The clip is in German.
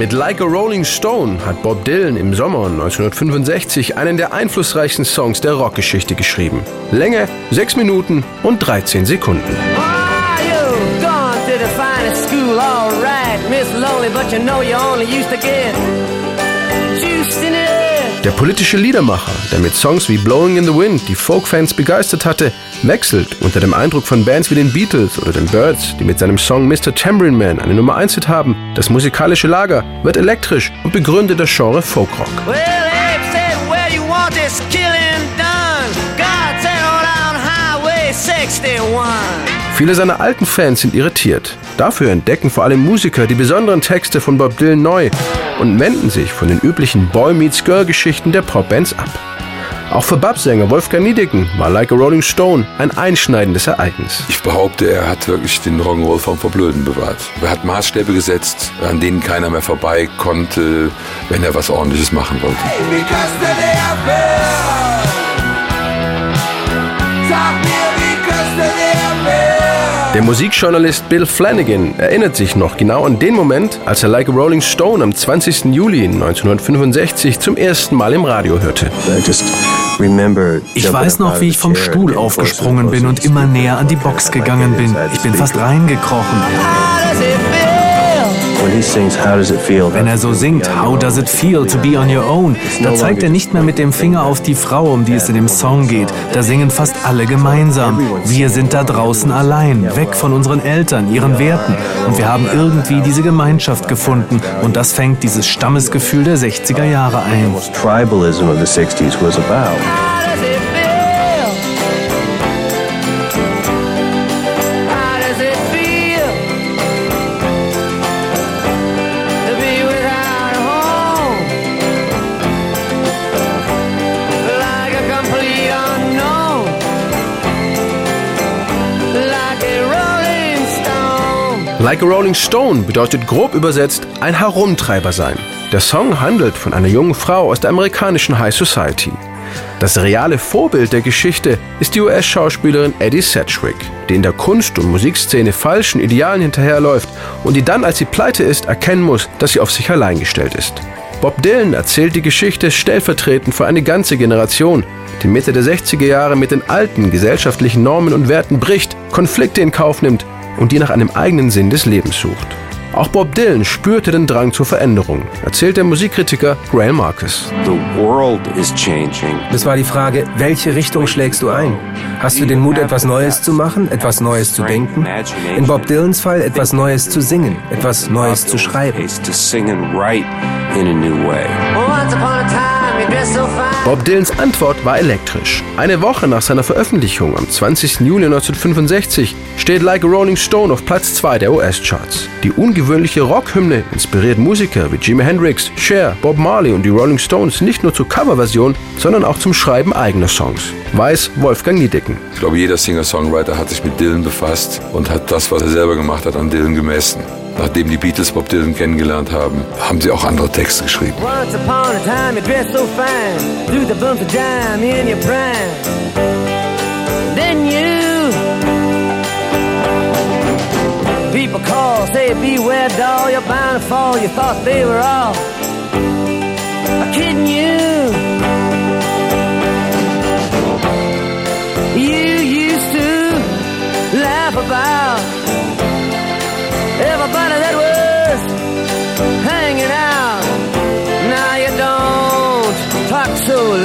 Mit Like a Rolling Stone hat Bob Dylan im Sommer 1965 einen der einflussreichsten Songs der Rockgeschichte geschrieben. Länge 6 Minuten und 13 Sekunden. Der politische Liedermacher, der mit Songs wie Blowing in the Wind die Folkfans begeistert hatte, wechselt unter dem Eindruck von Bands wie den Beatles oder den Birds, die mit seinem Song Mr. Tambourine Man eine Nummer 1 Hit haben. Das musikalische Lager wird elektrisch und begründet das Genre Folkrock. Well, Viele seiner alten Fans sind irritiert. Dafür entdecken vor allem Musiker die besonderen Texte von Bob Dylan neu und wenden sich von den üblichen Boy Meets Girl Geschichten der Popbands ab. Auch für Babsänger Wolfgang Niedecken war Like a Rolling Stone ein einschneidendes Ereignis. Ich behaupte, er hat wirklich den Rock'n'Roll vom Verblöden bewahrt. Er hat Maßstäbe gesetzt, an denen keiner mehr vorbei konnte, wenn er was Ordentliches machen wollte. Hey, Der Musikjournalist Bill Flanagan erinnert sich noch genau an den Moment, als er Like a Rolling Stone am 20. Juli 1965 zum ersten Mal im Radio hörte. Ich weiß noch, wie ich vom Stuhl aufgesprungen bin und immer näher an die Box gegangen bin. Ich bin fast reingekrochen. Wenn er so singt, How does it feel to be on your own, da zeigt er nicht mehr mit dem Finger auf die Frau, um die es in dem Song geht. Da singen fast alle gemeinsam. Wir sind da draußen allein, weg von unseren Eltern, ihren Werten. Und wir haben irgendwie diese Gemeinschaft gefunden. Und das fängt dieses Stammesgefühl der 60er Jahre ein. Like a Rolling Stone bedeutet grob übersetzt ein Herumtreiber sein. Der Song handelt von einer jungen Frau aus der amerikanischen High Society. Das reale Vorbild der Geschichte ist die US-Schauspielerin Eddie Sedgwick, die in der Kunst- und Musikszene falschen Idealen hinterherläuft und die dann, als sie pleite ist, erkennen muss, dass sie auf sich allein gestellt ist. Bob Dylan erzählt die Geschichte stellvertretend für eine ganze Generation, die Mitte der 60er Jahre mit den alten gesellschaftlichen Normen und Werten bricht, Konflikte in Kauf nimmt und die nach einem eigenen Sinn des Lebens sucht. Auch Bob Dylan spürte den Drang zur Veränderung, erzählt der Musikkritiker Grail Marcus. Es war die Frage, welche Richtung schlägst du ein? Hast du den Mut, etwas Neues zu machen, etwas Neues zu denken? In Bob Dylans Fall etwas Neues zu singen, etwas Neues zu schreiben. Bob Dylans Antwort war elektrisch. Eine Woche nach seiner Veröffentlichung am 20. Juli 1965 steht Like a Rolling Stone auf Platz 2 der US-Charts. Die ungewöhnliche Rockhymne inspiriert Musiker wie Jimi Hendrix, Cher, Bob Marley und die Rolling Stones nicht nur zur Coverversion, sondern auch zum Schreiben eigener Songs. Weiß Wolfgang Niedecken. Ich glaube, jeder Singer-Songwriter hat sich mit Dylan befasst und hat das, was er selber gemacht hat, an Dylan gemessen. Nachdem die Beatles Bob Dylan kennengelernt haben, haben sie auch andere Texte geschrieben. Once upon a time you dressed so fine, through the bumps of dime in your prime. Then you People call, say beware doll, you're bound to fall, you thought they were all kidding you. You used to laugh about